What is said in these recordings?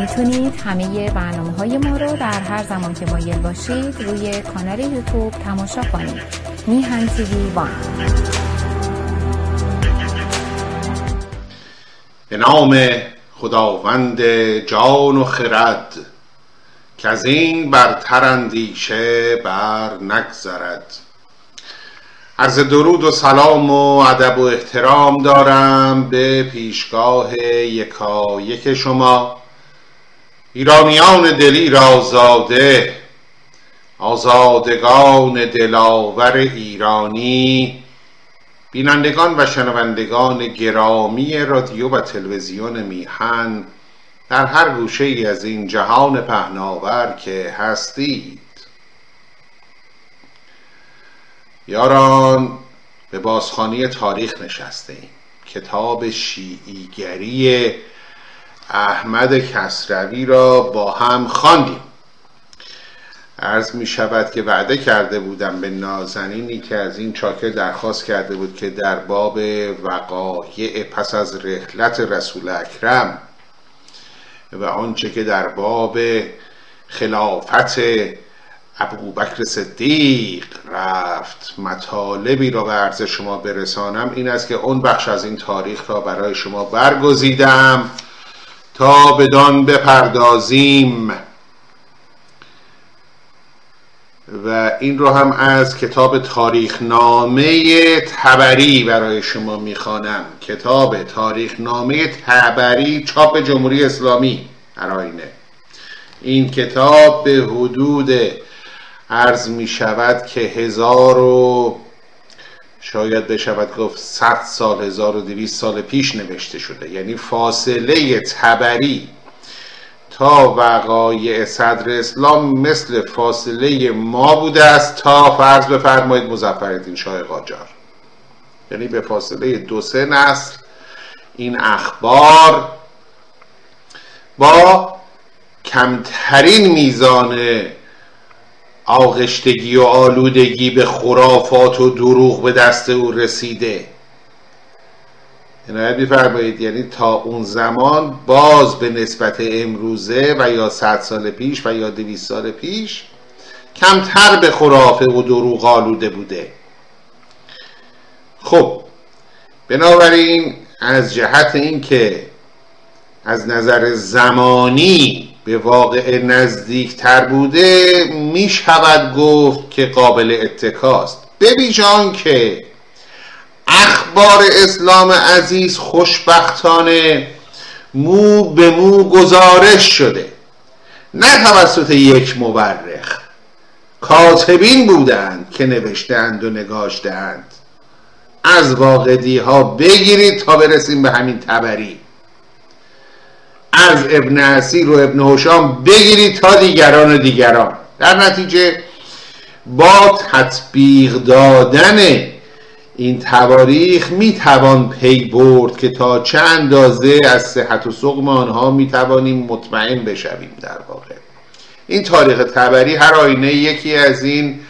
می‌تونید همه برنامه های ما رو در هر زمان که مایل باشید روی کانال یوتیوب تماشا کنید. میهن تیوی وان. به نام خداوند جان و خرد که از این برتر اندیشه بر نگذرد. عرض درود و سلام و ادب و احترام دارم به پیشگاه یکا یک شما. ایرانیان دلی را زاده آزادگان دلاور ایرانی بینندگان و شنوندگان گرامی رادیو و تلویزیون میهن در هر گوشه ای از این جهان پهناور که هستید. یاران به بازخانی تاریخ نشسته ایم. کتاب شیعیگری احمد کسروی را با هم خواندیم. عرض می شود که وعده کرده بودم به نازنینی که از این چاکر درخواست کرده بود که در باب وقایع پس از رحلت رسول اکرم و آنچه که در باب خلافت ابوبکر صدیق رفت مطالبی را به عرض شما برسانم این است که اون بخش از این تاریخ را برای شما برگزیدم. تا بدان بپردازیم. و این رو هم از کتاب تاریخنامه تبری برای شما می‌خوانم. کتاب تاریخنامه تبری چاپ جمهوری اسلامی هراینه این کتاب به حدود عرض می شود که هزار و شاید بشود گفت صد سال هزار و دویست سال پیش نوشته شده. یعنی فاصله تبری تا وقایع صدر اسلام مثل فاصله ما بوده است تا فرض بفرمایید مزفر شاه قاجار. یعنی به فاصله دو سه نسل این اخبار با کمترین میزان آغشتگی و آلودگی به خرافات و دروغ به دست او رسیده. عنایت میفرمایید یعنی تا اون زمان باز به نسبت امروزه و یا صد سال پیش و یا دویست سال پیش کمتر به خرافه و دروغ آلوده بوده. خب بنابراین از جهت اینکه از نظر زمانی به واقع نزدیک تر بوده می شود گفت که قابل اتکاست. ببیجان که اخبار اسلام عزیز خوشبختانه مو به مو گزارش شده. نه توسط یک مورخ. کاتبین بودند که نوشتند و نگاشتند از واقعی ها بگیرید تا برسیم به همین تبری. از ابن اسیر و ابن هشام بگیرید تا دیگران و دیگران. در نتیجه با تطبیق دادن این تواریخ می توان پی برد که تا چه اندازه از صحت و سقم آنها می توانیم مطمئن بشویم در واقع. این تاریخ تبری هر آینه یکی از این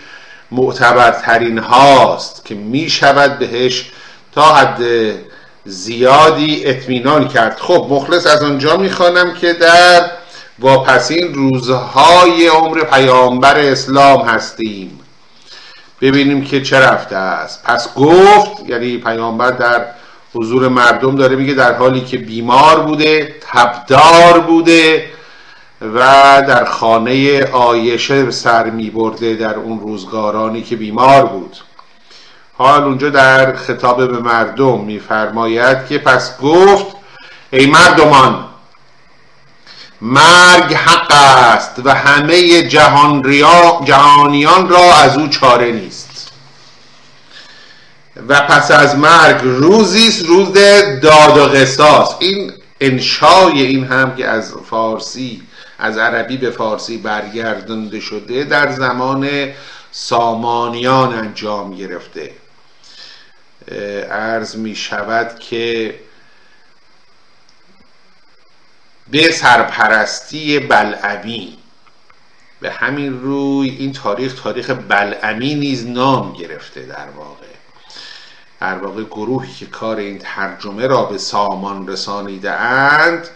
معتبرترین هاست که می شود بهش تا حد زیادی اطمینان کرد. خب مخلص از آنجا می‌خوانم که در واپسین روزهای عمر پیامبر اسلام هستیم. ببینیم که چه رفته است. پس گفت یعنی پیامبر در حضور مردم داره میگه در حالی که بیمار بوده تبدار بوده و در خانه آیشه سر میبرده در اون روزگارانی که بیمار بود. حال اونجا در خطاب به مردم میفرماید که پس گفت ای مردمان مرگ حق است و همه جهان جهانیان را از او چاره نیست. و پس از مرگ روزی است روز داد و قصاص. این انشای این هم که از فارسی از عربی به فارسی برگردنده شده در زمان سامانیان انجام گرفته. عرض می شود که به سرپرستی بلعمی به همین روی این تاریخ تاریخ بلعمی نیز نام گرفته در واقع. در واقع گروهی که کار این ترجمه را به سامان رسانیده اند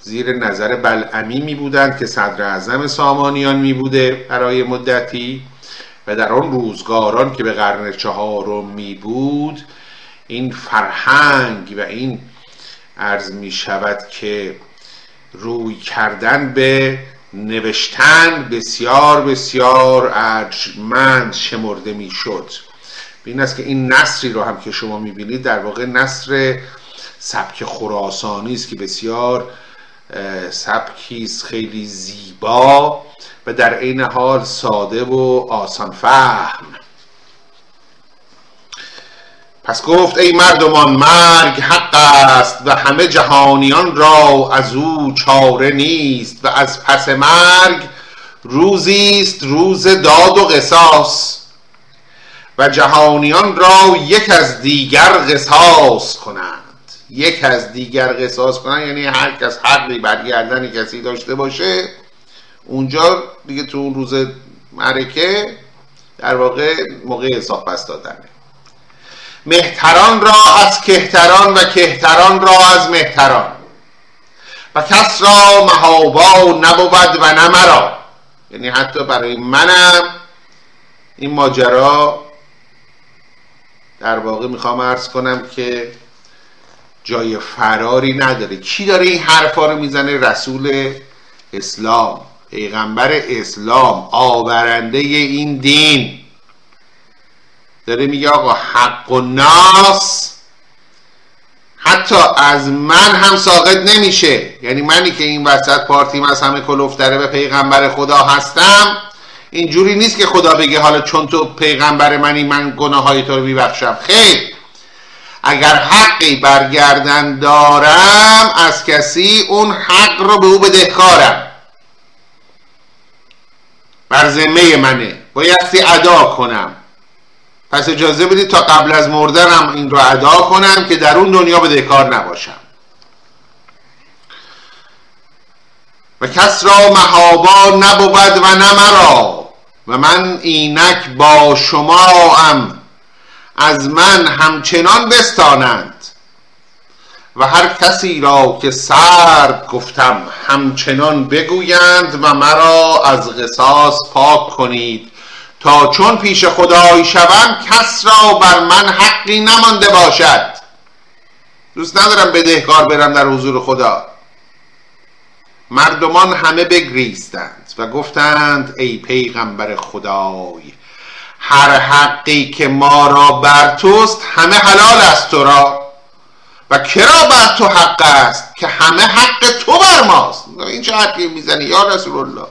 زیر نظر بلعمی می بودند که صدر اعظم سامانیان می بوده برای مدتی. و در آن روزگاران که به قرن چهارم می بود این فرهنگ و این عرض می شود که روی کردن به نوشتن بسیار بسیار ارجمند شمرده می شد. این است که این نصری رو هم که شما می بینید در واقع نصر سبک خراسانی است که بسیار سبکی خیلی زیبا در عین حال ساده و آسان فهم. پس گفت ای مردمان مرگ حق است و همه جهانیان را از او چاره نیست و از پس مرگ روزی است روز داد و قصاص. و جهانیان را یک از دیگر قصاص کنند. یک از دیگر قصاص کنند یعنی هر کس حقی برگردن کسی داشته باشه اونجا دیگه تو اون روز معرکه در واقع موقع حساب پس دادنه. مهتران را از کهتران و کهتران را از مهتران. و کس را محابا نبود و نه مرا. یعنی حتی برای منم این ماجرا در واقع می‌خوام ارز کنم که جای فراری نداره. کی داره این حرفا رو می‌زنه؟ رسول اسلام. پیغمبر اسلام آورنده این دین. داره میگه آقا حق و ناس حتی از من هم ساقط نمیشه. یعنی منی که این وسط پارتیم از همه کلوفتره به پیغمبر خدا هستم اینجوری نیست که خدا بگه حالا چون تو پیغمبر منی من گناه های تو رو میبخشم. خیر. اگر حقی برگردن دارم از کسی اون حق رو به او بدهکارم. بر ذمه منه. بایستی ادا کنم. پس اجازه بدید تا قبل از مردنم این رو ادا کنم که در اون دنیا بدهکار نباشم. و کس را محابا نبود و نه مرا. و من اینک با شما ام از من همچنان بستانند. و هر کسی را که سرد گفتم همچنان بگویند و مرا از قصاص پاک کنید. تا چون پیش خدای شوم کس را بر من حقی نمانده باشد. دوست ندارم بدهکار برم در حضور خدا. مردمان همه بگریستند و گفتند ای پیغمبر خدای هر حقی که ما را بر توست همه حلال است تو را. و کرا بر تو حق است که همه حق تو بر ماست. این چه حقی می‌زنی یا رسول الله؟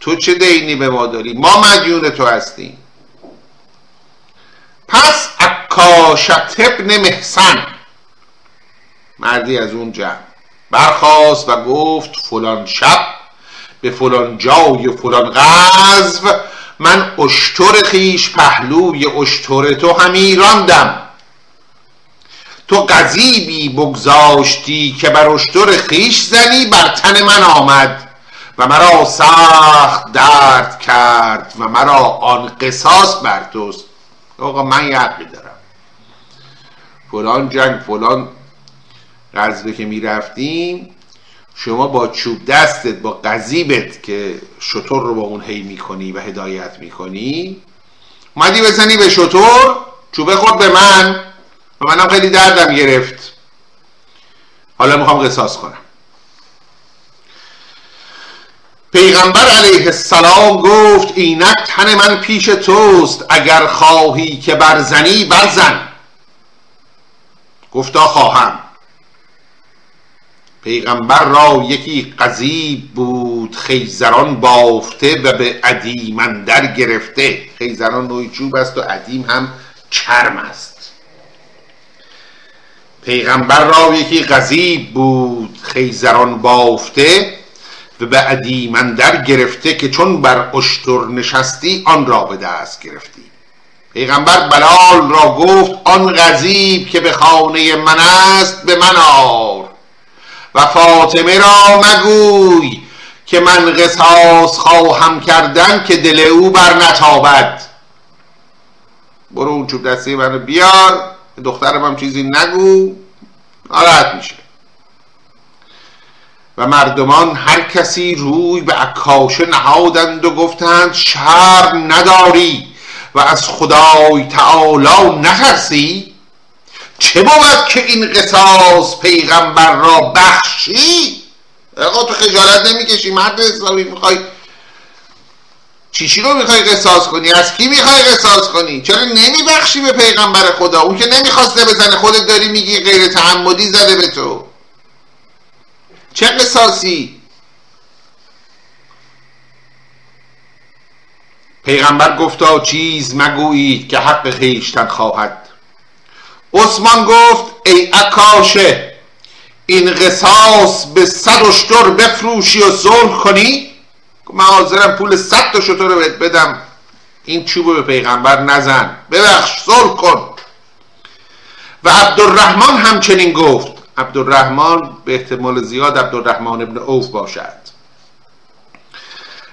تو چه دینی به ما داری؟ ما مدیون تو هستیم. پس اکاشت ابن محسن مردی از اون جمع برخواست و گفت فلان شب به فلان جای و فلان غزو من اشتر خیش پهلوی اشتر تو همی راندم تو قذیبی بگذاشتی که بر اشتر خیش زنی بر تن من آمد و مرا سخت درد کرد و مرا آن قصاص بر توست آقا من یقی دارم. فلان جنگ فلان غزبه که می‌رفتیم شما با چوب دستت با قذیبت که شطور رو با اون هی می‌کنی و هدایت می‌کنی اومدی بزنی به شطور چوبه خود به من. و منم خیلی دردم گرفت. حالا می‌خوام قصاص کنم. پیغمبر علیه السلام گفت اینک تن من پیش توست اگر خواهی که برزنی برزن. گفتا خواهم. پیغمبر را یکی قذیب بود خیزران بافته و به عدیم در گرفته. خیزران نوعی چوب است و عدیم هم چرم است. پیغمبر را یکی قذیب بود خیزران بافته و به عدیم در گرفته که چون بر اشتر نشستی آن را به دست گرفتی. پیغمبر بلال را گفت آن غذیب که به خانه من است به من آر و فاطمه را مگوی که من قصاص خواهم کردن که دل او بر نتابد. برو اون چوب دستی منو بیار. دخترم هم چیزی نگو ناراحت میشه. و مردمان هر کسی روی به عکاشه نهادند و گفتند شر نداری و از خدای تعالی نترسی؟ چه بود که این قصاص پیغمبر را بخشی؟ آقا تو خجالت نمی‌کشی مرد اسلامی می‌خوای چیشی رو می‌خوای قصاص کنی؟ از کی می‌خوای قصاص کنی؟ چرا نمیبخشی به پیغمبر خدا؟ اون که نمی‌خواسته بزنه خودت داری میگی غیر تعمدی زده به تو. چه قصاصی؟ پیغمبر گفتا چیز مگویید که حق خیشتن خواهد. عثمان گفت ای اکاشه این قصاص به صد اشتر بفروشی و صلح کنی؟ من حاضرم پول صد تا شتر رو بدم. این چوب به پیغمبر نزن. ببخش صلح کن. و عبدالرحمن همچنین گفت عبدالرحمن به احتمال زیاد عبدالرحمن ابن اوف باشد.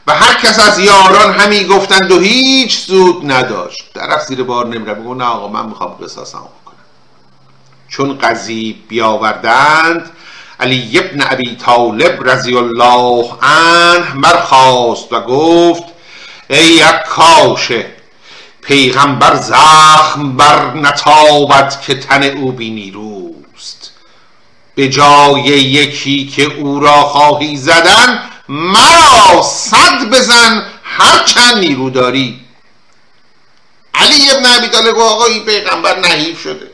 و هر کس از یاران همی گفتند و هیچ سود نداشت. طرف زیر بار نمیره بگو نه آقا من می‌خوام قصاصم کنم چون قضیب بیاوردند علی ابن ابی طالب رضی الله عنه مرخواست و گفت ای کاشه پیغمبر زخم بر نتابد که تن او بی نیروست به جای یکی که او را خواهی زدن مرا صد بزن هر چند نیرو داری. علی ابن ابی طالب آقا این پیغمبر نحیف شده.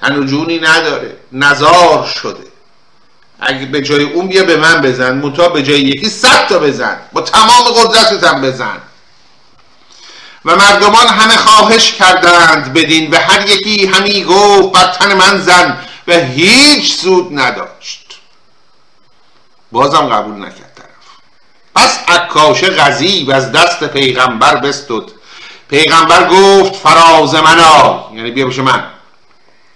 تن و جونی نداره. نزار شده. اگه به جای اون بیا به من بزن متا به جای یکی صد تا بزن. با تمام قدرتتم بزن. و مردمان همه خواهش کردند بدین و هر یکی همی گفت بر تن من زن و هیچ سود نداشت. بازم قبول نکرد طرف. پس عکاش غذیب از دست پیغمبر بستد. پیغمبر گفت فراز منا. یعنی بیا بشه من.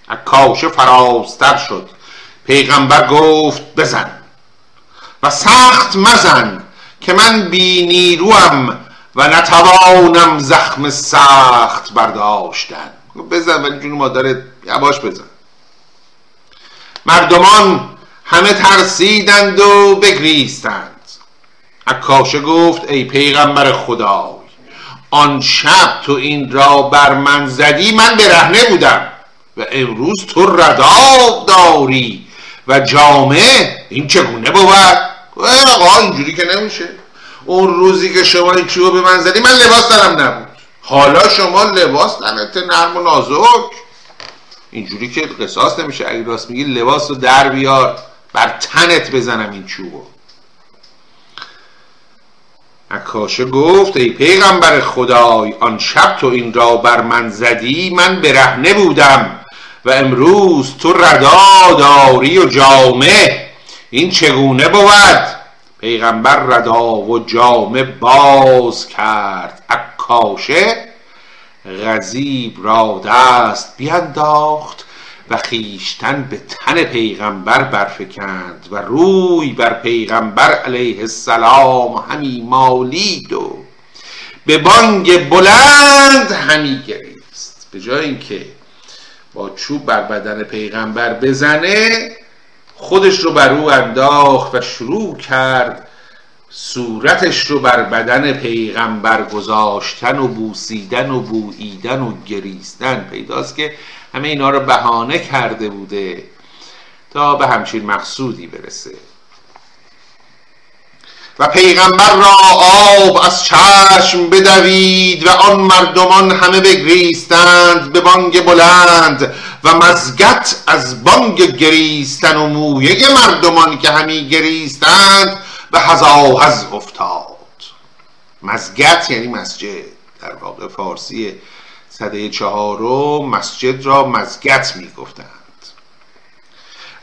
عکاشه فرازتر شد. پیغمبر گفت بزن و سخت مزن که من بی نیروم و نتوانم زخم سخت برداشتن. بزن ولی جون مادرت یواش بزن. مردمان همه ترسیدند و بگریستند. عکاشه گفت ای پیغمبر خدای آن شب تو این را بر من زدی من برهنه بودم. و امروز تو رداب داری و جامعه این چگونه بود؟ آقا اینجوری که نمیشه. اون روزی که شما این چوب به من زدی من لباس دارم نبود. حالا شما لباس تنت نرم و نازک. اینجوری که قصاص نمیشه. اگه راست میگی لباس رو در بیار بر تنت بزنم این چوبو. عکاشه گفت ای پیغمبر خدای آن شب تو این را بر من زدی من برهنه بودم. و امروز تو ردا داری و جامه این چگونه بود؟ پیغمبر ردا و جامه باز کرد. عکاشه غزیب را دست بینداخت و خیشتن به تن پیغمبر برفکند و روی بر پیغمبر علیه السلام همی مالید و به بانگ بلند همی گریست. به جای اینکه با چوب بر بدن پیغمبر بزنه خودش رو بر او انداخت و شروع کرد صورتش رو بر بدن پیغمبر گذاشتن و بوسیدن و بوییدن و گریستن. پیداست که همه اینا رو بهانه کرده بوده تا به همچین مقصودی برسه. و پیغمبر را آب از چشم بدوید و آن مردمان همه بگریستند به بانگ بلند و مزگت از بانگ گریستن و مویه مردمان که همی گریستند به هزاهز افتاد. مزگت یعنی مسجد. در واقع فارسی صده چهارم مسجد را مزگت می گفتند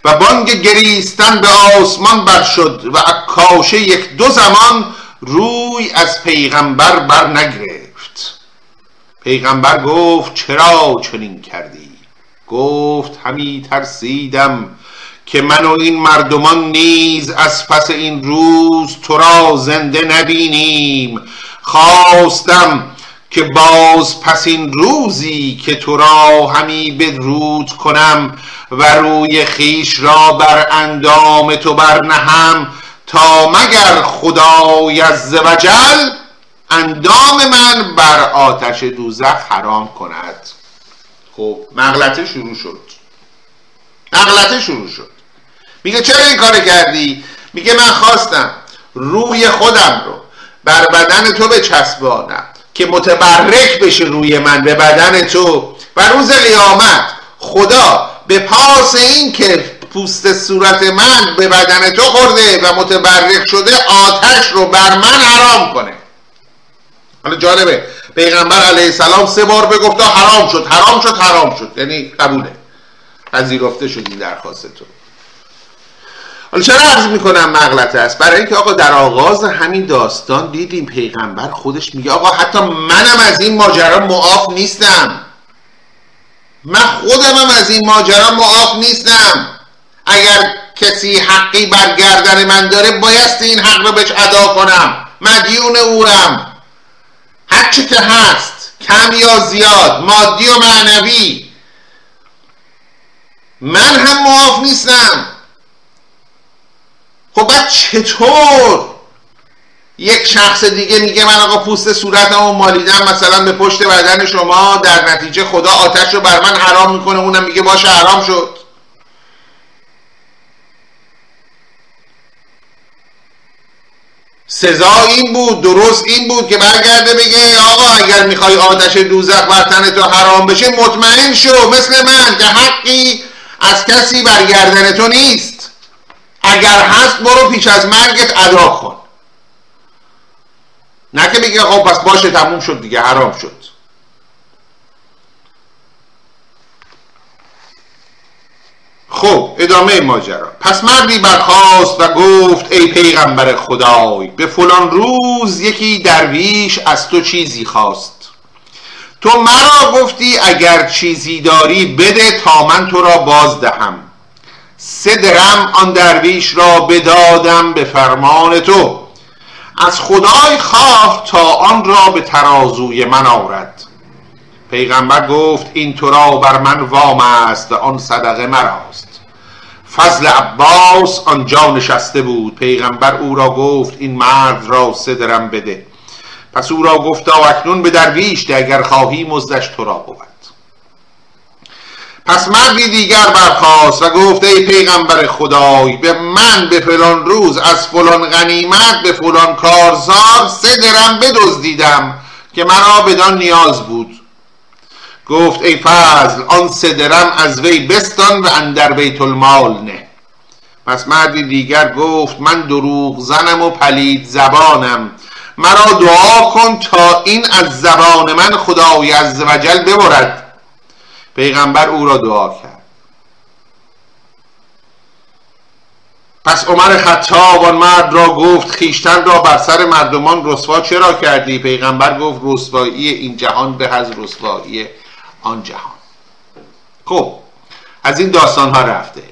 و بانگ گریستن به آسمان بر شد و عکاشه یک دو زمان روی از پیغمبر بر نگرفت. پیغمبر گفت چرا چنین کردی؟ گفت همی ترسیدم که من و این مردمان نیز از پس این روز تو را زنده نبینیم. خواستم که باز پس این روزی که تو را همی بدرود کنم و روی خیش را بر اندام تو برنهم تا مگر خدای از وجل اندام من بر آتش دوزخ حرام کند. خب مغلطه شروع شد. مغلطه شروع شد. میگه چرا این کار کردی؟ میگه من خواستم روی خودم رو بر بدن تو بچسبانم که متبرک بشه روی من به بدن تو. و روز قیامت خدا به پاس این که پوست صورت من به بدن تو خورده و متبرک شده آتش رو بر من حرام کنه. حالا جالبه پیغمبر علیه السلام سه بار بگفت حرام شد حرام شد حرام شد. یعنی قبوله. پذیرفته شد این درخواست تو. حالا چرا عرض می‌کنم مغلطه است؟ برای اینکه آقا در آغاز همین داستان دیدیم پیغمبر خودش میگه آقا حتی منم از این ماجرا معاف نیستم. من خودمم از این ماجرا معاف نیستم. اگر کسی حقی بر گردن من داره بایست این حق رو بهش ادا کنم. مدیون اورم. هر چی که هست کم یا زیاد مادی و معنوی. من هم معاف نیستم. خب بعد چطور؟ یک شخص دیگه میگه من آقا پوست صورتمو مالیدم مثلا به پشت بدن شما در نتیجه خدا آتش رو بر من حرام می‌کنه اونم میگه باشه حرام شد. سزا این بود درست این بود که برگرده بگه آقا اگر می‌خوای آتش دوزخ بر تن تو حرام بشه مطمئن شو مثل من که حقی از کسی برگردن تو نیست. اگر هست برو پیش از مرگت ادا کن. نه که بگه خب پس باشه تموم شد دیگه حرام شد. خب ادامه ماجرا. پس مردی برخواست و گفت ای پیغمبر خدای به فلان روز یکی درویش از تو چیزی خواست. تو مرا گفتی اگر چیزی داری بده تا من تو را باز دهم سه درم آن درویش را بدادم به فرمان تو. از خدای خواه تا آن را به ترازوی من آورد. پیغمبر گفت این تو را بر من وام است و آن صدقه مراست. فضل عباس آنجا نشسته بود. پیغمبر او را گفت این مرد را سه بده. پس او را گفتا اکنون به درویش اگر خواهی مزدش تو را بود. پس مردی دیگر برخواست و گفت ای پیغمبر خدای به من به فلان روز از فلان غنیمت به فلان کارزار سه درم بدزدیدم که مرا بدان نیاز بود. گفت ای فضل آن سه درم از وی بستان و اندر بیت المال نه. پس مردی دیگر گفت من دروغ زنم و پلید زبانم. مرا دعا کن تا این از زبان من خدای از وجل ببرد. پیغمبر او را دعا کرد. پس عمر خطاب آن مرد را گفت خیشتن را بر سر مردمان رسوا چرا کردی؟ پیغمبر گفت رسوایی این جهان به از رسوایی آن جهان. خب از این داستان ها رفته.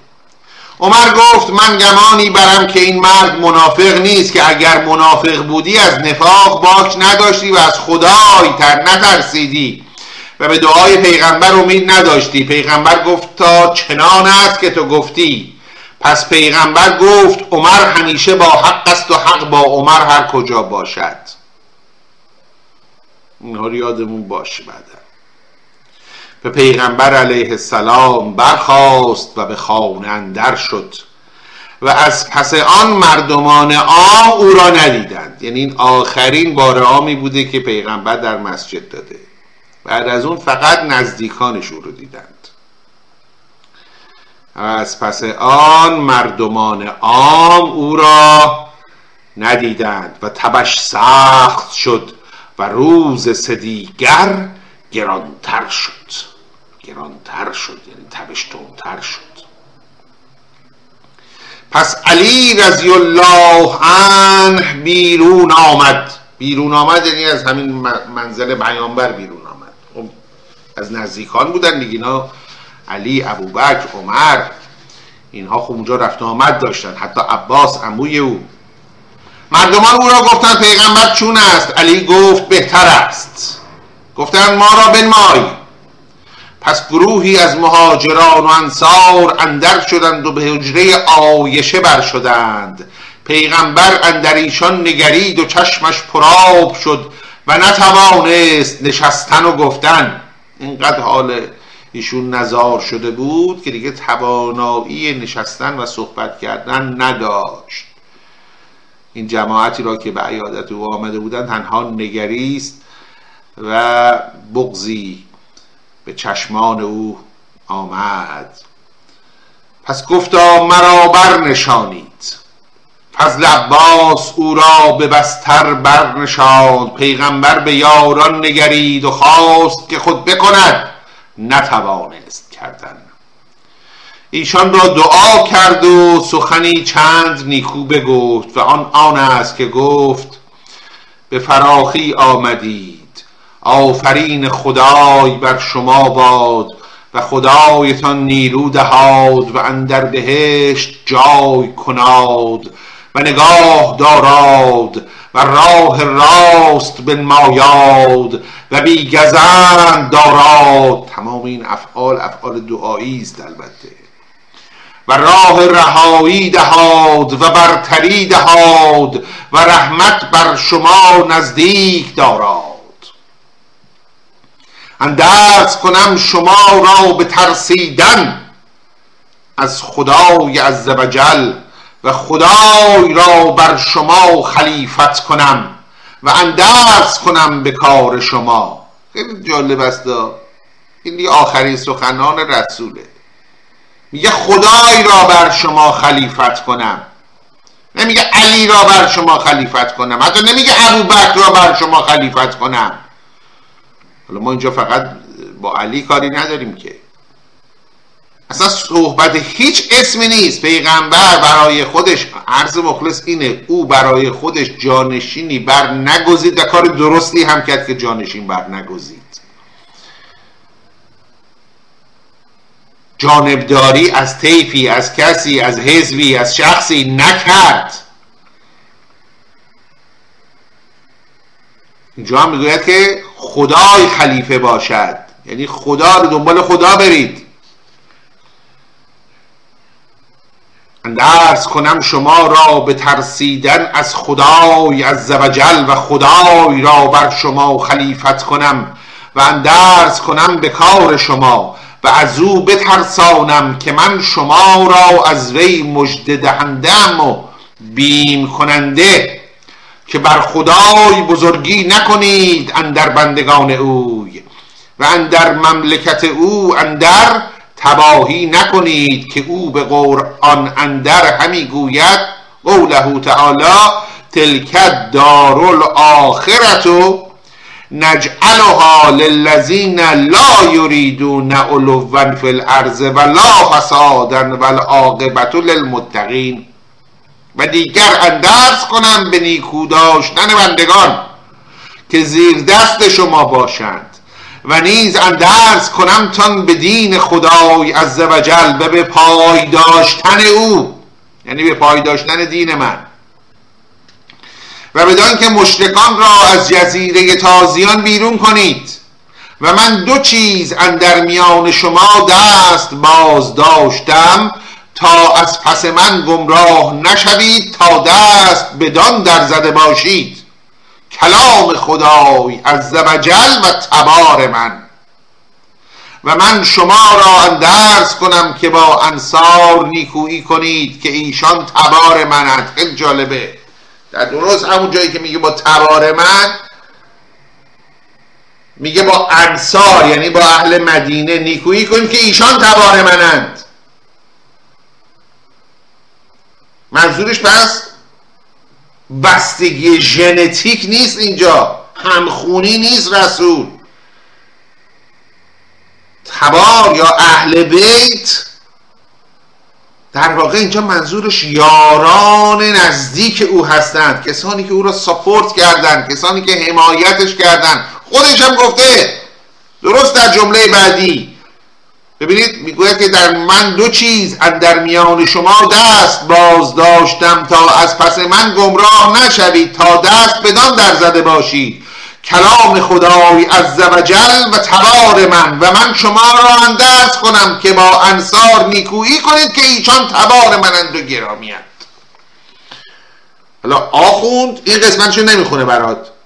عمر گفت من گمانی برم که این مرد منافق نیست که اگر منافق بودی از نفاق باک نداشتی و از خدای تر نترسیدی. و به دعای پیغمبر امید نداشتی. پیغمبر گفت تا چنان است که تو گفتی. پس پیغمبر گفت عمر همیشه با حق است و حق با عمر هر کجا باشد. اینها یادمون باشه بعدا. به پیغمبر علیه السلام برخاست و به خانه اندر شد و از پس آن مردمان عام او را ندیدند. یعنی این آخرین بار عامی بوده که پیغمبر در مسجد داده. بعد از اون فقط نزدیکانش رو دیدند. از پس آن مردمان عام او را ندیدند و تبش سخت شد و روز سدیگر گرانتر شد. گرانتر شد یعنی تبش تونتر شد. پس علی رضی الله عنه بیرون آمد. بیرون آمد یعنی از همین منزل بیانبر بیرون از نزدیکان بودن دیگه. اینا علی ابوبکر عمر اینها خب اونجا رفت آمد داشتن. حتی عباس عموی او. مردمان او را گفتن پیغمبر چون است؟ علی گفت بهتر است. گفتن ما را بنمای. پس گروهی از مهاجران و انصار اندر شدند و به حجره آیشه بر شدند. پیغمبر اندر ایشان نگرید و چشمش پراب شد و نتوانست نشستن و گفتن. اینقدر حال ایشون نزار شده بود که دیگه توانایی نشستن و صحبت کردن نداشت. این جماعتی را که به عیادت او آمده بودن تنها نگریست و بغزی به چشمان او آمد. پس گفتا مرا برنشانید فضل عباس او را به بستر برنشاند. پیغمبر به یاران نگرید و خواست که خود بکند. نتوانست کردن. ایشان را دعا کرد و سخنی چند نیکو بگفت و آن آن است که گفت به فراخی آمدید. آفرین خدای بر شما باد و خدایتان نیرو دهاد و اندر بهشت جای کناد. و نگاه داراد و راه راست بنمایاد و بی گزند داراد. تمام این افعال افعال دعایی است البته. و راه رهایی دهاد و برتری دهاد و رحمت بر شما نزدیک داراد. اندرز کنم شما را به ترسیدن از خدای عزوجل و خدای را بر شما خلیفت کنم و اندرز کنم به کار شما. خیلی جالب است این آخرین سخنان رسوله. میگه خدای را بر شما خلیفت کنم. نمیگه علی را بر شما خلیفت کنم. حتی نمیگه ابوبکر را بر شما خلیفت کنم. حالا ما اینجا فقط با علی کاری نداریم که. اصلا صحبت هیچ اسمی نیست. پیغمبر برای خودش عرض مخلص اینه او برای خودش جانشینی بر نگزید و کار درستی هم کرد که جانشین بر نگزید. جانبداری از طیفی از کسی از حزبی از شخصی نکرد. اینجا هم می‌گوید که خدای خلیفه باشد. یعنی خدا رو دنبال خدا برید. اندرز کنم شما را به ترسیدن از خدای از زوجل و خدای را بر شما خلیفت کنم و اندرز کنم به کار شما و از او بترسانم که من شما را از وی مجد دهندم و بیم کننده که بر خدای بزرگی نکنید اندر بندگان اوی و اندر مملکت او اندر تباهی نکنید که او به قرآن اندر همی گوید قوله تعالی تلکت دار الاخرت نجعلها للذین لا یریدون علوا فی الارض ولا فسادا والعاقبت للمتقین. و دیگر اندرز کنم به نیکو داشتن بندگان که زیر دست شما باشند. و نیز اندرز کنم تان به دین خدای عزوجل و به پای داشتن او. یعنی به پای داشتن دین من. و بدان که مشرکان را از جزیره تازیان بیرون کنید. و من دو چیز اندر میان شما دست باز داشتم تا از پس من گمراه نشوید تا دست بدان در زده باشید. کلام خدای از وجل و تبار من. و من شما را اندرز کنم که با انصار نیکویی کنید که ایشان تبار منند. خیلی جالبه. در درست همون جایی که میگه با تبار من میگه با انصار یعنی با اهل مدینه نیکویی کنید که ایشان تبار منند. منظورش پس بستگی ژنتیک نیست اینجا. همخونی نیست رسول. تبار یا اهل بیت. در واقع اینجا منظورش یاران نزدیک او هستند. کسانی که او را ساپورت کردند کسانی که حمایتش کردند. خودش هم گفته درست در جمله بعدی. ببینید می‌گوید که در من دو چیز در میان شما دست باز داشتم تا از پس من گمراه نشوید تا دست بدان در زده باشید. کلام خدای عز و و تبار من و من شما را اندرز کنم که با انصار نیکویی کنید که ایشان تبار منند و گرامیند حالا آخوند این قسمتشو نمی‌خونه برات.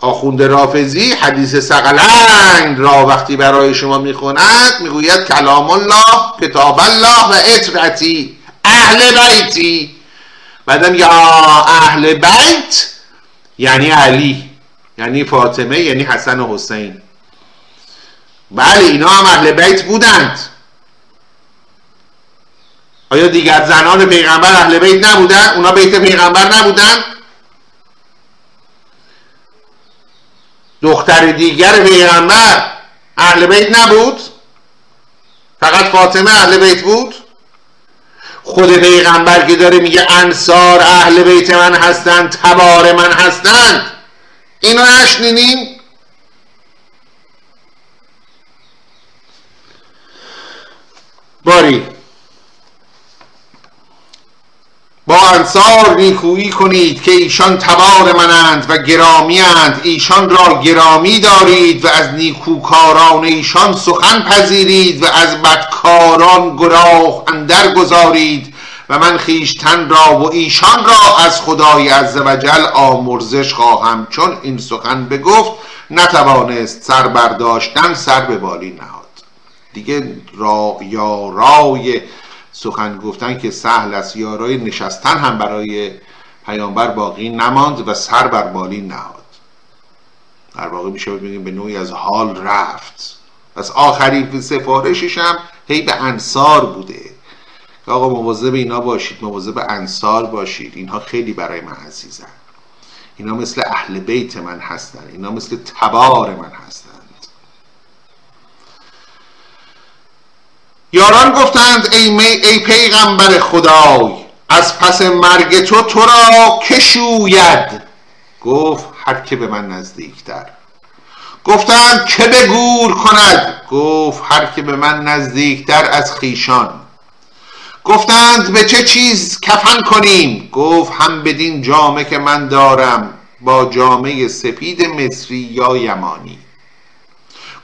آخوند رافزی حدیث سقلنگ را وقتی برای شما می‌خوند می‌گوید کلام الله کتاب الله و اطرتی اهل بیتی بعدم یا اهل بیت یعنی علی یعنی فاطمه یعنی حسن و حسین بله اینا هم اهل بیت بودند آیا دیگر زنان پیغمبر اهل بیت نبودن؟ اونا بیت پیغمبر نبودن؟ دختر دیگر پیغمبر اهل بیت نبود؟ فقط فاطمه اهل بیت بود؟ خود پیغمبر که داره میگه انصار اهل بیت من هستند تبار من هستند اینو نشنینیم باری با انصار نیکویی کنید که ایشان تبار منند و گرامیند ایشان را گرامی دارید و از نیکوکاران ایشان سخن پذیرید و از بدکاران گراه اندر گذارید. و من خیشتن را و ایشان را از خدای عزوجل آمرزش خواهم. چون این سخن بگفت نتوانست سر برداشتن سر به بالی نهاد. دیگه را یارای سخن گفتن که سهل است یارای نشستن هم برای پیامبر باقی نماند و سر بر بالی نهاد. در واقع میشه بگیم به نوعی از حال رفت. پس آخرین سفارشش هم هی به انصار بوده. که آقا مواظب اینا باشید مواظب انصار باشید. اینها خیلی برای من عزیزن. اینا مثل اهل بیت من هستن. اینا مثل تبار من هستند یاران گفتند ای, ای پیغمبر خدای از پس مرگ تو تو را که شوید؟ گفت هر که به من نزدیکتر. گفتند که به گور کند؟ گفت هر که به من نزدیکتر از خیشان گفتند به چه چیز کفن کنیم؟ گفت هم بدین جامه که من دارم با جامعه سپید مصری یا یمانی.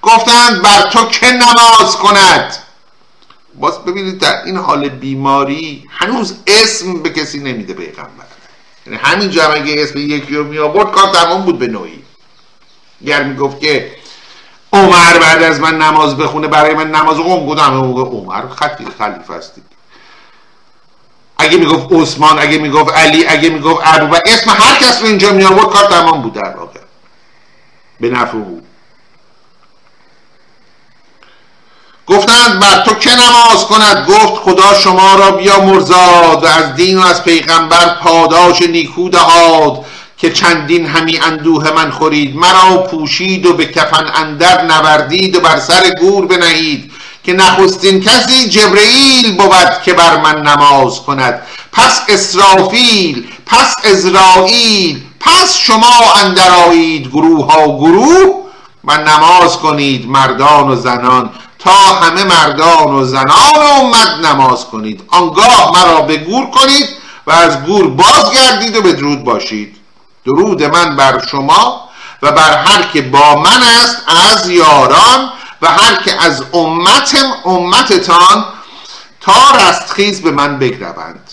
گفتند بر تو که نماز کند؟ باز ببینید در این حال بیماری هنوز اسم به کسی نمیده پیغمبر. یعنی همین جمعه اسم یکی رو می آورد کار تمام بود به نوعی. گر می‌گفت که عمر بعد از من نماز بخونه برای من نماز قوم گفتم عمر خطی خلیفه هستی اگه می‌گفت عثمان اگه می‌گفت علی اگه می‌گفت ابو اسم هر کس رو اینجا می آورد کار تمام بود در واقع. به نفع او. گفتند بر تو که نماز کند؟ گفت خدا شما را بیا مرزاد و از دین و از پیغمبر پاداش نیکو دهاد که چندین همی اندوه من خورید. مرا پوشید و به کفن اندر نوردید و بر سر گور بنهید که نخستین کسی جبرئیل بود که بر من نماز کند. پس اسرافیل پس ازرائیل پس شما اندرایید گروه ها گروه و نماز کنید مردان و زنان. تا همه مردان و زنان امت نماز کنید. آنگاه مرا به گور کنید و از گور بازگردید و به درود باشید. درود من بر شما و بر هر که با من است از یاران و هر که از امتم امتتان تا رستخیز به من بگروند.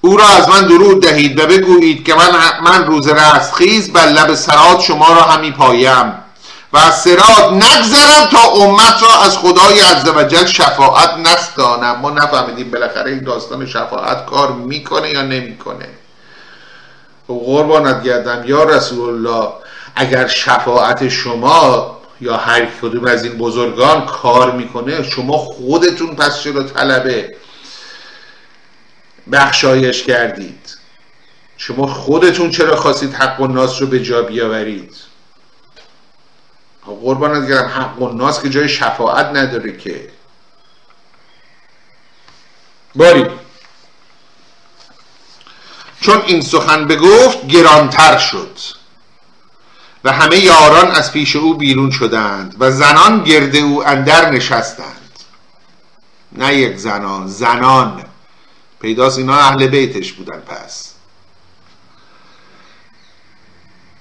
او را از من درود دهید و بگویید که من, من روز رستخیز بر لب سرات شما را همی پایم. و از سرات نگذرم تا امت را از خدای عزوجل شفاعت نستانم. ما نفهمیدیم بالاخره این داستان شفاعت کار می‌کنه یا نمی‌کنه. قربانت گردم یا رسول الله اگر شفاعت شما یا هر کدوم از این بزرگان کار می‌کنه شما خودتون پس چرا طلبه. بخشایش کردید. شما خودتون چرا خواستید حق و ناس رو به جا بیاورید؟ قربان گرم. حق و ناس که جای شفاعت نداره که. باری. چون این سخن بگفت گرانتر شد. و همه یاران از پیش او بیرون شدند و زنان گرد او اندر نشستند. نه یک زنان زنان. پیداست اینا اهل بیتش بودن پس.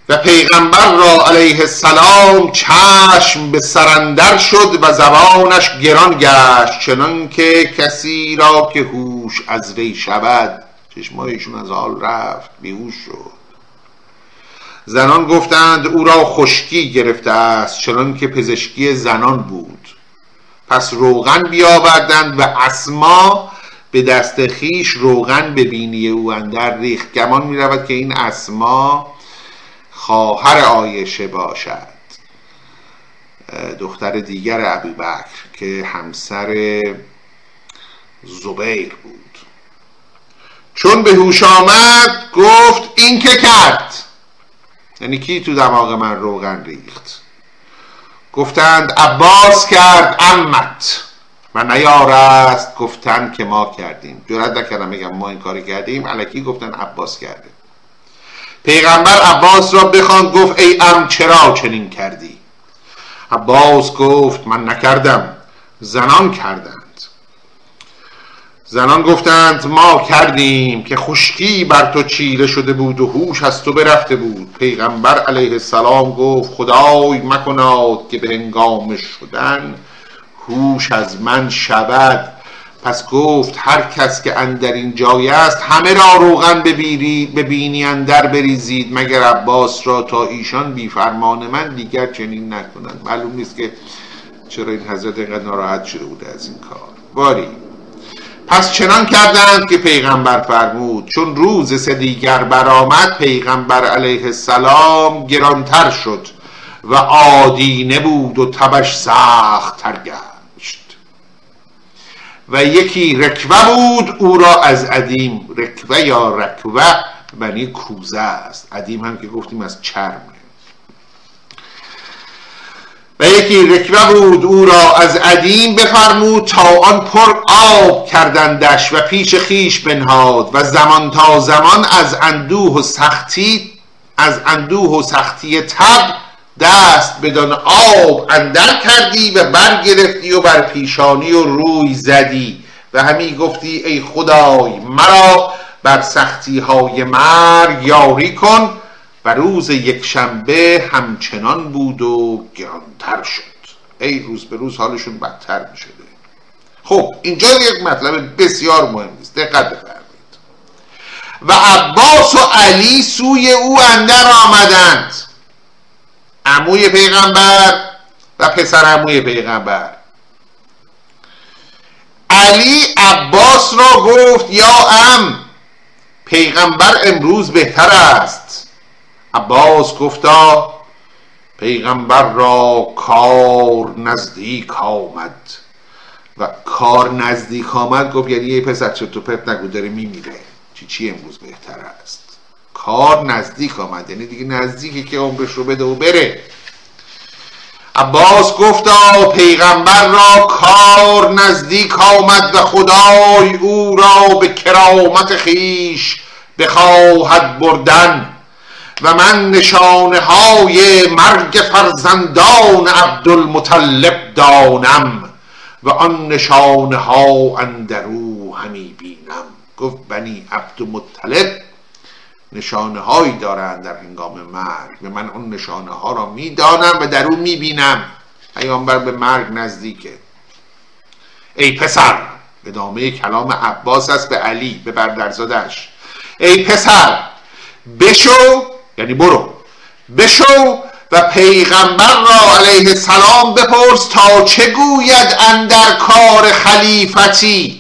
و پیغمبر را علیه السلام چشم به سرندر شد و زبانش گران گشت چنان که کسی را که هوش از وی شود. چشمایشون از حال رفت بیهوش شد. زنان گفتند او را خشکی گرفته است چنان که پزشکی زنان بود. پس روغن بیاوردند و اسما به دست خیش روغن به بینی او اندر ریخت. گمان می رود که این اسما خواهر آیشه باشد. دختر دیگر ابوبکر که همسر زبیر بود. چون به هوش آمد گفت این که کرد. یعنی کی تو دماغ من روغن ریخت؟ گفتند عباس کرد امت و نیار است گفتن که ما کردیم. جرأت نکردم بگم ما این کاری کردیم. علکی گفتن عباس کرده. پیغمبر عباس را بخوان گفت ای ام چرا چنین کردی؟ عباس گفت من نکردم زنان کردند. زنان گفتند ما کردیم که خشکی بر تو چیره شده بود و هوش از تو برفته بود. پیغمبر علیه السلام گفت خدای مکناد که به هنگام شدن هوش از من شود. پس گفت هر کس که اندر این جای است همه را روغن ببینی, ببینی اندر بریزید. مگر عباس را تا ایشان بی فرمان من دیگر چنین نکنند. معلوم نیست که چرا این حضرت اینقدر ناراحت شده بوده از این کار. باری. پس چنان کردند که پیغمبر فرمود چون روز سه دیگر برآمد پیغمبر علیه السلام گرانتر شد و آدینه بود و تبش سخت تر و یکی رکوه بود او را از عدیم رکوه یا رکوه بنی کوزه است. عدیم هم که گفتیم از چرمه و یکی رکوه بود او را از عدیم بفرمود تا آن پر آب کردندش و پیش خیش بنهاد و زمان تا زمان از اندوه و سختی از اندوه و سختی تب دست بدان آب اندر کردی و برگرفتی و بر پیشانی و روی زدی و همی گفتی ای خدای مرا بر سختی های مرگ یاری کن و روز یک شنبه همچنان بود و گرانتر شد. ای روز به روز حالشون بدتر می شده خب اینجا یک مطلب بسیار مهم است دقت بفرمایید. و عباس و علی سوی او اندر آمدند. عموی پیغمبر و پسر عموی پیغمبر. علی عباس را گفت یا ام پیغمبر امروز بهتر است. عباس گفتا پیغمبر را کار نزدیک آمد. و کار نزدیک آمد گفت یعنی یه پسر تو پرت نگو داره میمیره. چی چی امروز بهتر است؟ کار نزدیک آمد. یعنی دیگه نزدیکی که عمرش رو بده و بره. عباس گفتا پیغمبر را کار نزدیک آمد و خدای او را به کرامت خیش بخواهد بردن و من نشانه های مرگ فرزندان عبدالمطلب دانم و آن نشانه ها اندرو همی بینم. گفت بنی عبدالمطلب نشانه هایی دارند در هنگام مرگ و من اون نشانه ها را می‌دانم و در اون می‌بینم. پیامبر به مرگ نزدیکه. ای پسر به دامه کلام عباس است به علی به بردرزادش ای پسر بشو یعنی برو بشو و پیغمبر را علیه السلام بپرس تا چه گوید اندر کار خلیفتی.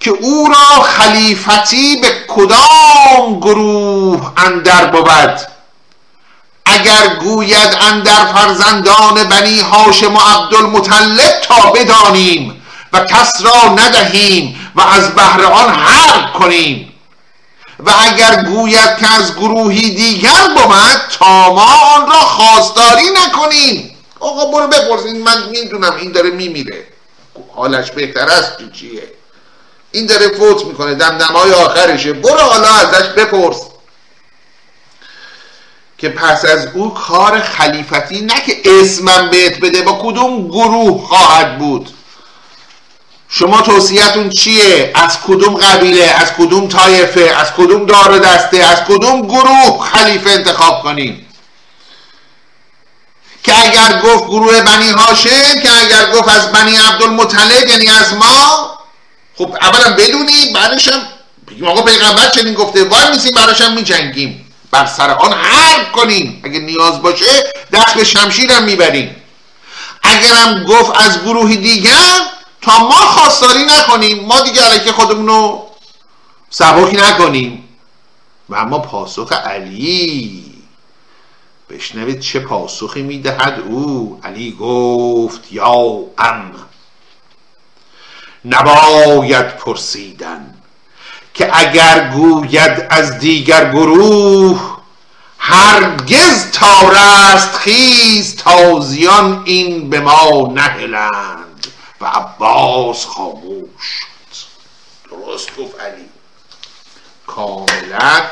که او را خلیفتی به کدام گروه اندر بود؟ اگر گوید اندر فرزندان بنی هاشم و عبدالمطلب تا بدانیم و کس را ندهیم و از بهر آن حرب کنیم. و اگر گوید که از گروهی دیگر بود تا ما آن را خواستاری نکنیم. آقا برو بپرسید من می‌دونم این داره میمیره. حالش بهتر است چیه؟ این داره فوت می‌کنه دمدمای آخرشه. برو حالا ازش بپرس. که پس از او کار خلیفتی نه که اسمم بهت بده با کدوم گروه خواهد بود؟ شما توصیهتون چیه؟ از کدوم قبیله؟ از کدوم طایفه؟ از کدوم دار دسته؟ از کدوم گروه خلیفه انتخاب کنیم؟ که اگر گفت گروه بنی هاشم که اگر گفت از بنی عبدالمطلب یعنی از ما خب اولا بدونیم بعدش هم بگیم آقا پیغمبر چنین گفته وای میسیم براش هم میجنگیم. بر سر آن حرب کنیم. اگه نیاز باشه دست به شمشیر می‌بریم. اگرم گفت از گروهی دیگر تا ما خواستاری نکنیم ما دیگه علیه خودمون رو نکنیم. و اما پاسخ علی. بشنوید چه پاسخی می‌دهد او. علی گفت یا ام نباید پرسیدن که اگر گوید از دیگر گروه هرگز تا خیز تازیان این به ما نهلند و عباس خاموش درست گفت علی. کاملا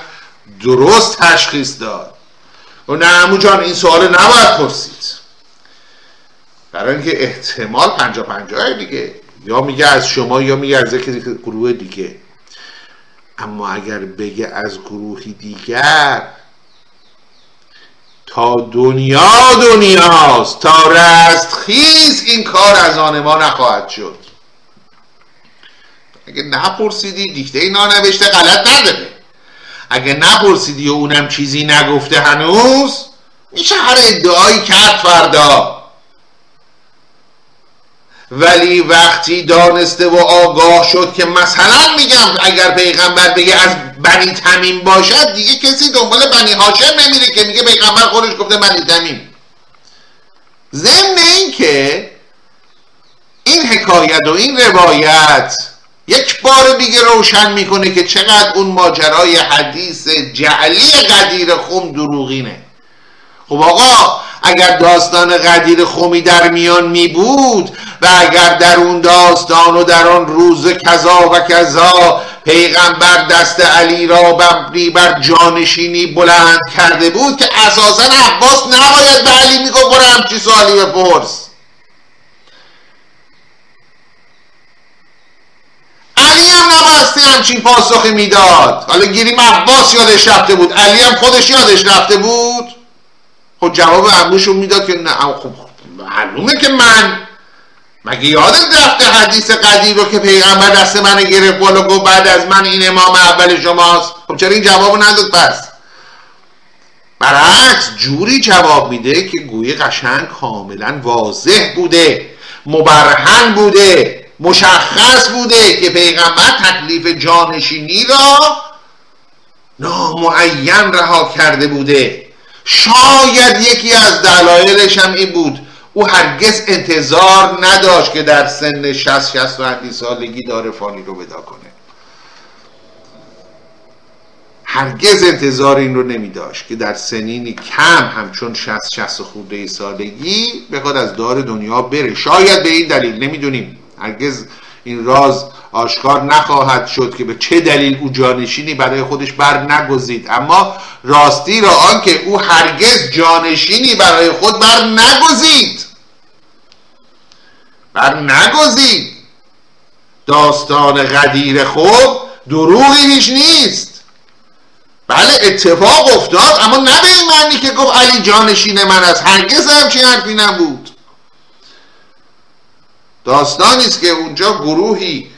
درست تشخیص داد. و نه جان این سوال نباید پرسید. برای اینکه احتمال پنجا پنجاه دیگه. یا میگه از شما یا میگه از یک گروه دیگه. اما اگر بگه از گروهی دیگر تا دنیا دنیاست تا رستخیز این کار از آن ما نخواهد شد. اگه نپرسیدی دیکته اینا نوشته غلط نداره. اگه نپرسیدی و اونم چیزی نگفته هنوز میشه هر ادعایی کرد فردا. ولی وقتی دانسته و آگاه شد که مثلا میگم اگر پیغمبر بگه از بنی تمیم باشد دیگه کسی دنبال بنی هاشم نمیره که میگه پیغمبر خودش گفته بنی تمیم. ضمن این که این حکایت و این روایت یک بار دیگه روشن می‌کنه که چقدر اون ماجرای حدیث جعلی قدیر خم دروغینه. خب آقا اگر داستان قدیر خمی در میان می بود و اگر در اون داستان و در آن روز کذا و کذا پیغمبر دست علی را بر جانشینی بلند کرده بود که اساسا عباس نباید به علی میگو برو همچی سوالی بپرس. علی هم نباستی همچین پاسخی می‌داد. حالا گیریم عباس یادش رفته بود. علی هم خودش یادش رفته بود. خب جواب امروشو می‌داد که نه. خب معلومه که من. مگه یادت رفته حدیث قدیر رو که پیغمبر دست من گرفت بالا گفت بعد از من این امام اول شماست؟ خب چرا این جواب نداد پس؟ برعکس جوری جواب میده که گویی قشنگ کاملا واضح بوده مبرهن بوده مشخص بوده که پیغمبر تکلیف جانشینی را نامعین رها کرده بوده. شاید یکی از دلایلش هم این بود. او هرگز انتظار نداشت که در سن 60 60 سالگی داره فانی رو بدا کنه. هرگز انتظار این رو نمی داشت که در سنینی کم همچون 60 60 خورده سالگی بخواد از دار دنیا بره. شاید به این دلیل نمی‌دونیم. هرگز این راز آشکار نخواهد شد که به چه دلیل او جانشینی برای خودش بر نگزید. اما راستی را آنکه او هرگز جانشینی برای خود بر نگزید. بر نگزید. داستان غدیر خود دروغی هیچ نیست. بله اتفاق افتاد اما نه به این معنی که گفت علی جانشین من است. هرگز همچین حرفی نبود. داستانی است که اونجا گروهی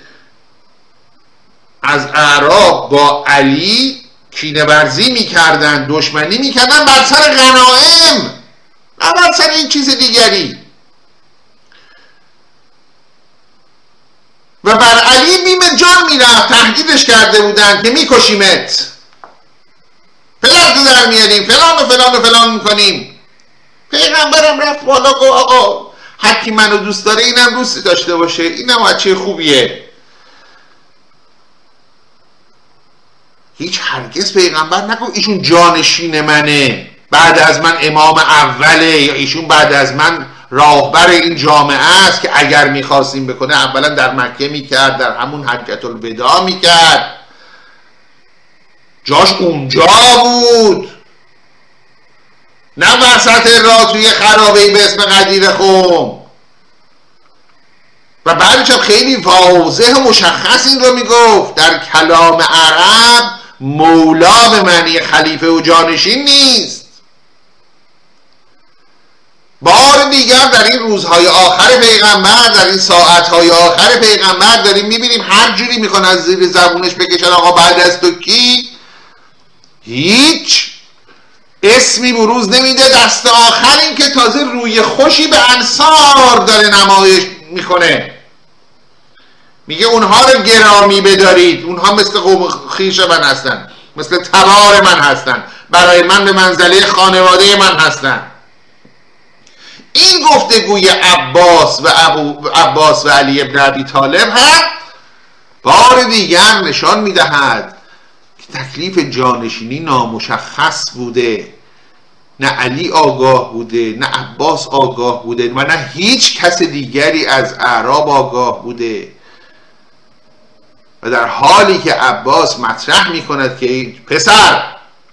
از اعراب با علی کینه برزی می‌کردن دشمنی می‌کردن بر سر غنائم نه بر سر این چیز دیگری. و بر علی میم جان می‌رفت تهدیدش کرده بودن که میکشیمت. فلان در میاریم فلان و فلان و فلان می‌کنیم. پیغمبرم رفت بالا گو آقا هر منو دوست داره اینم دوست داشته باشه اینم بچه خوبیه. هیچ هرگز پیغمبر نگو ایشون جانشین منه. بعد از من امام اوله. یا ایشون بعد از من راهبر این جامعه است که اگر می‌خواستیم بکنه اولا در مکه می‌کرد در همون حجت الوداع می‌کرد. جاش اونجا بود. نه وسط راه توی خرابه به اسم قدیر خوم و بعدش خیلی واضح و مشخص این رو می‌گفت. در کلام عرب مولا به معنی خلیفه و جانشین نیست. بار دیگر در این روزهای آخر پیغمبر در این ساعتهای آخر پیغمبر داریم می‌بینیم هر جوری می‌خوان از زیر زبونش بکشن آقا بعد از تو کی؟ هیچ اسمی بروز نمیده. دست آخر این که تازه روی خوشی به انصار داره نمایش می‌کنه میگه اونها رو گرامی بدارید. اونها مثل قوم خیش من هستن. مثل تبار من هستن. برای من به منزله خانواده من هستن. این گفتگوی عباس و ابو عباس و علی ابن ابی طالب هم بار دیگر نشان می‌دهد که تکلیف جانشینی نامشخص بوده. نه علی آگاه بوده نه عباس آگاه بوده و نه هیچ کس دیگری از اعراب آگاه بوده. و در حالی که عباس مطرح می کند که ای پسر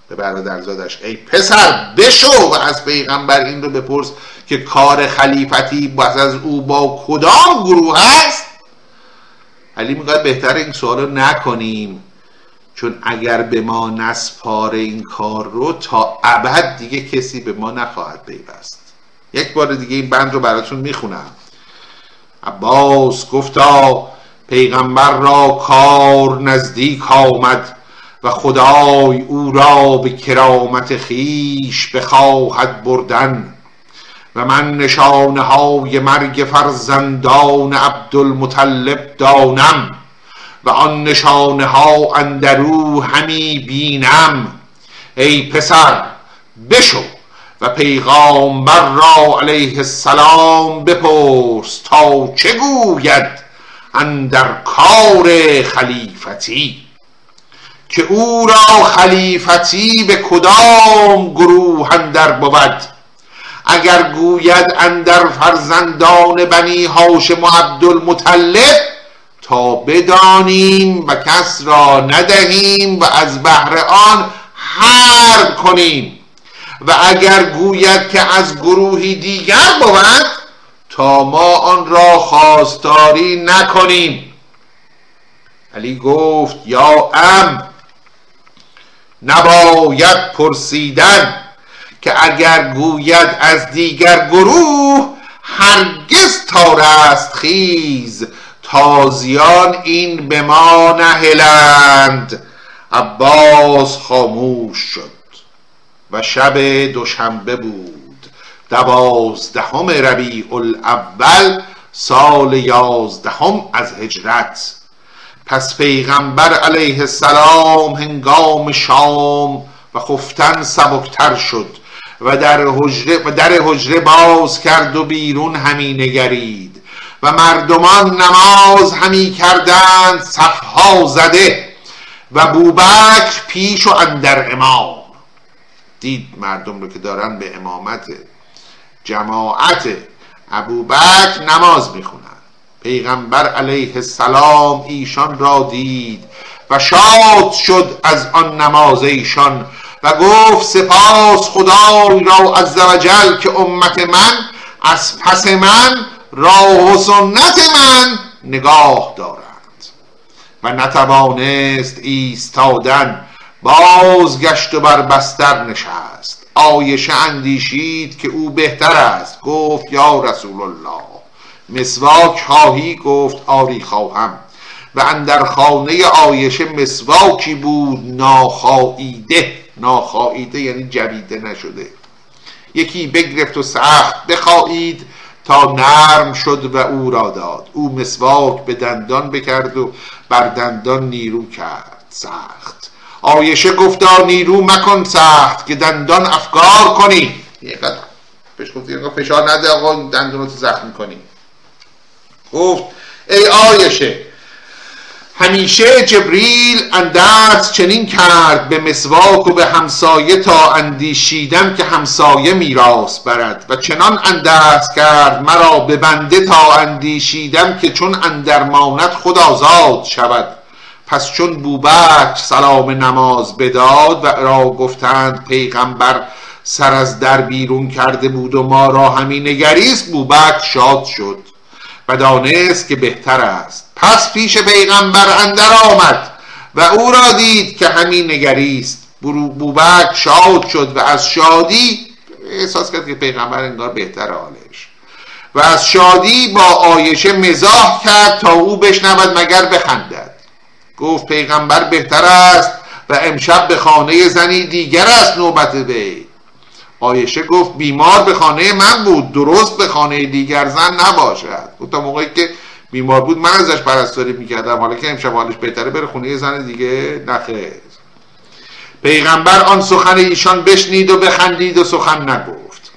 به برادرزادش ای پسر بشو و از پیغمبر این رو بپرس که کار خلیفتی بس از او با کدام گروه هست علی میگه بهتر این سوال رو نکنیم چون اگر به ما نسپاره این کار رو تا ابد دیگه کسی به ما نخواهد پیوست. یک بار دیگه این بند رو براتون می‌خونم. عباس گفتا پیغمبر را کار نزدیک آمد و خدای او را به کرامت خیش بخواهد بردن و من نشانه های مرگ فرزندان عبدالمطلب دانم و آن نشانه ها اندرو همی بینم. ای پسر بشو و پیغامبر را علیه السلام بپرس تا چه گوید؟ اندر کار خلیفتی که او را خلیفتی به کدام گروه اندر بود؟ اگر گوید اندر فرزندان بنی هاشم و عبدالمطلب تا بدانیم و کس را ندهیم و از بهر آن حرب کنیم. و اگر گوید که از گروهی دیگر بود تا ما آن را خواستاری نکنیم. علی گفت یا ام نباید پرسیدن که اگر گوید از دیگر گروه هرگز تارست خیز تازیان این به ما نهلند. عباس خاموش شد و شب دوشنبه بود. دوازدهم ربیع الاول سال یازدهم از هجرت. پس پیغمبر علیه السلام هنگام شام و خفتن سبکتر شد و در حجره, و در حجره باز کرد و بیرون همی نگرید و مردمان نماز همی کردند صفها زده و بوبکر پیش و اندر امام. دید مردم رو که دارن به امامت جماعت ابوبکر نماز می‌خونن پیغمبر علیه السلام ایشان را دید و شاد شد از آن نماز ایشان و گفت سپاس خدای را عزوجل که امت من از پس من راه و سنت من نگاه دارند. و نتوانست ایستادن بازگشت و بر بستر نشست. آیشه اندیشید که او بهتر است. گفت یا رسول الله. مسواک خواهی گفت آری خواهم. و اندر خانه آیشه مسواکی بود ناخاییده ناخاییده یعنی جویده نشده. یکی بگرفت و سخت بخواهید تا نرم شد و او را داد. او مسواک به دندان بکرد و بر دندان نیرو کرد. سخت. آیشه گفتا نیرو مکن سخت که دندان افکار کنی. پیش گفتی فشار نده آقا دندان رو زخم کنی گفت ای آیشه همیشه جبریل اندرس چنین کرد به مسواک و به همسایه تا اندیشیدم که همسایه میراث برد و چنان اندرس کرد مرا به بنده تا اندیشیدم که چون اندرماند خود آزاد شود. پس چون بوبک سلام نماز بداد و را گفتند پیغمبر سر از در بیرون کرده بود و ما را همین نگریست بوبک شاد شد و دانست که بهتر است. پس پیش پیغمبر اندر آمد و او را دید که همین نگریست. بوبک شاد شد و از شادی احساس کرد که پیغمبر انگار بهتر حالش. و از شادی با آیشه مزاح کرد تا او بشنود مگر بخندد. گفت پیغمبر بهتر است و امشب به خانه زنی دیگر است نوبت وی. آیشه گفت بیمار به خانه من بود درست به خانه دیگر زن نباشد. او تا موقعی که بیمار بود من ازش پرستاری می‌کردم. حالا که امشب حالش بهتره بره خونه زن دیگه نخیر. پیغمبر آن سخن ایشان بشنید و بخندید و سخن نگفت.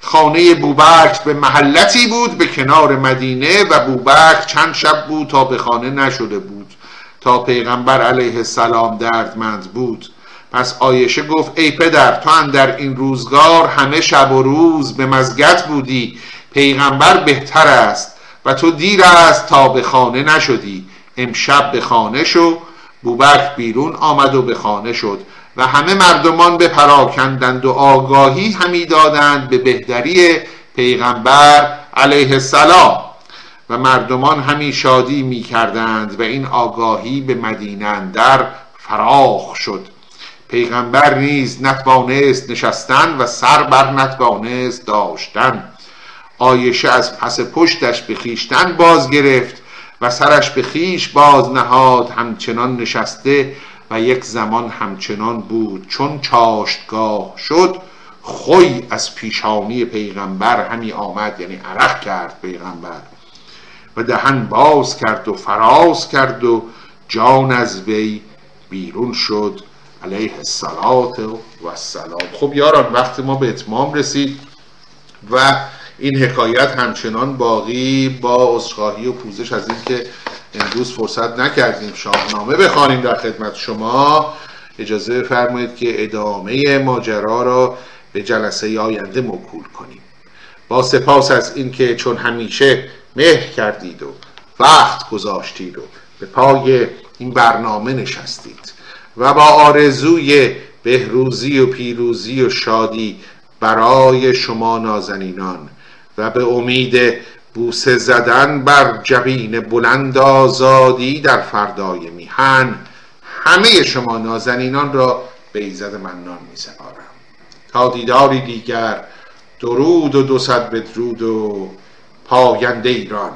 خانه بوبکر به محلتی بود به کنار مدینه و بوبکر چند شب بود تا به خانه نشده بود. تا پیغمبر علیه السلام دردمند بود. پس آیشه گفت ای پدر تو در این روزگار همه شب و روز به مزگت بودی. پیغمبر بهتر است و تو دیر است تا به خانه نشدی. امشب به خانه شو. بوبک بیرون آمد و به خانه شد و همه مردمان به پراکندند و آگاهی همی دادند به بهتری پیغمبر علیه السلام. و مردمان همی شادی می کردند و این آگاهی به مدینه اندر فراخ شد. پیغمبر نیز نتوانست نشستن و سر بر نتوانست داشتن. آیشه از پس پشتش به خیشتن باز گرفت و سرش به خیش باز نهاد همچنان نشسته و یک زمان همچنان بود. چون چاشتگاه شد خوی از پیشانی پیغمبر همی آمد یعنی عرق کرد پیغمبر. و دهن باز کرد و فراز کرد و جان از وی بیرون شد. علیه السلام و السلام. خب یاران وقت ما به اتمام رسید و این حکایت همچنان باقی با عذرخواهی و پوزش از اینکه امروز فرصت نکردیم شاهنامه بخوانیم در خدمت شما. اجازه فرمایید که ادامه ماجرا را به جلسه آینده موکول کنیم. با سپاس از اینکه چون همیشه مهر کردید و وقت گذاشتید و به پای این برنامه نشستید و با آرزوی بهروزی و پیروزی و شادی برای شما نازنینان و به امید بوسه زدن بر جبین بلند آزادی در فردای میهن همه شما نازنینان را به ایزد منان می سپارم تا دیداری دیگر درود و دو صد بدرود و پاینده ایران.